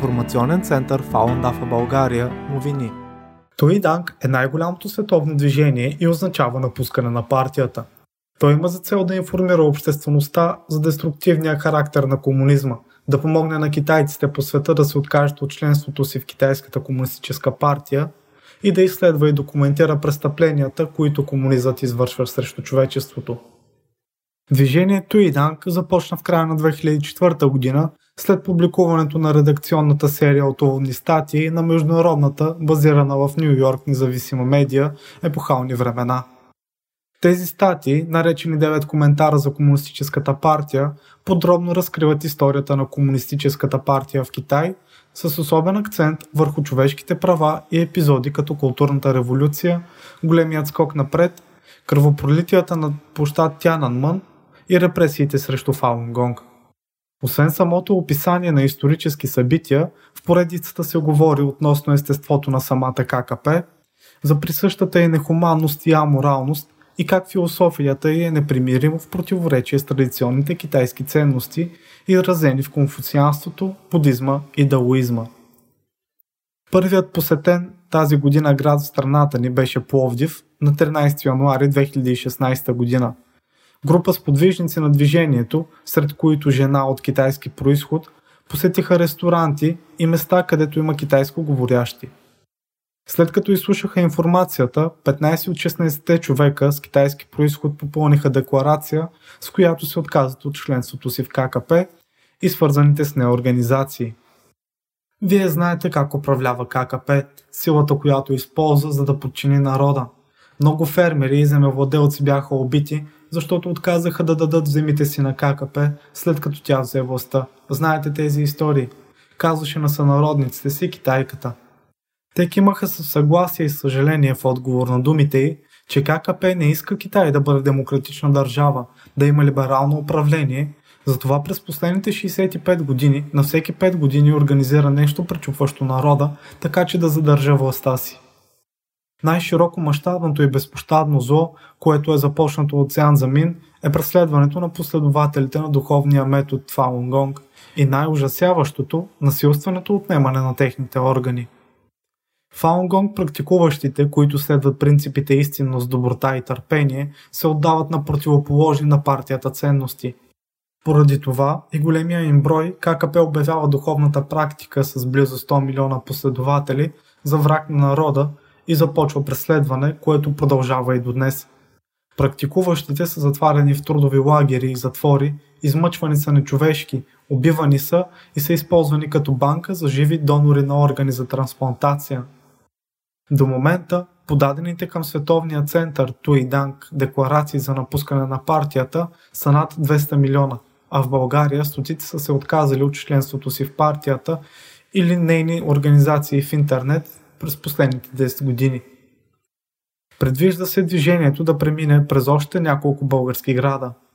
информационен център Фаундафа България новини. Туиданг е най-голямото световно движение и означава напускане на партията. Той има за цел да информира обществеността за деструктивния характер на комунизма, да помогне на китайците по света да се откажат от членството си в Китайската комунистическа партия и да изследва и документира престъпленията, които комунизът извършва срещу човечеството. Движението Иданг започна в края на 2004 година след публикуването на редакционната серия от уводни статии на международната, базирана в Нью Йорк независима медия Епохални времена. Тези статии, наречени 9 коментара за Комунистическата партия, подробно разкриват историята на Комунистическата партия в Китай с особен акцент върху човешките права и епизоди като културната революция, големият скок напред, кръвопролитията на площад Тянанмън и репресиите срещу Фалун Гонг. Освен самото описание на исторически събития, в поредицата се говори относно естеството на самата ККП, за присъщата и нехуманност и аморалност и как философията й е непримиримо в противоречие с традиционните китайски ценности, изразени в конфуцианството, будизма и даоизма. Първият посетен тази година град в страната ни беше Пловдив на 13 януари 2016 година – Група сподвижници на движението, сред които жена от китайски происход, посетиха ресторанти и места, където има китайско говорящи. След като изслушаха информацията, 15 от 16-те човека с китайски происход попълниха декларация, с която се отказват от членството си в ККП и свързаните с нея организации. Вие знаете как управлява ККП, силата, която използва за да подчини народа. Много фермери и земевладелци бяха убити, защото отказаха да дадат земите си на ККП, след като тя взе властта. Знаете тези истории. Казваше на сънародниците си китайката. Те кимаха със съгласие и съжаление в отговор на думите й, че ККП не иска Китай да бъде демократична държава, да има либерално управление, затова през последните 65 години на всеки 5 години организира нещо пречупващо народа, така че да задържа властта си. Най-широко мащабното и безпощадно зло, което е започнато от Сян Замин, е преследването на последователите на духовния метод Фалунгонг и най-ужасяващото – насилственото отнемане на техните органи. Фаунгонг практикуващите, които следват принципите истинност, доброта и търпение, се отдават на противоположни на партията ценности. Поради това и големия им брой ККП обявява духовната практика с близо 100 милиона последователи за враг на народа и започва преследване, което продължава и до днес. Практикуващите са затваряни в трудови лагери и затвори, измъчвани са нечовешки, убивани са и са използвани като банка за живи донори на органи за трансплантация. До момента подадените към Световния център Туиданг декларации за напускане на партията са над 200 милиона, а в България стотици са се отказали от членството си в партията или нейни организации в интернет през последните 10 години. Предвижда се движението да премине през още няколко български града –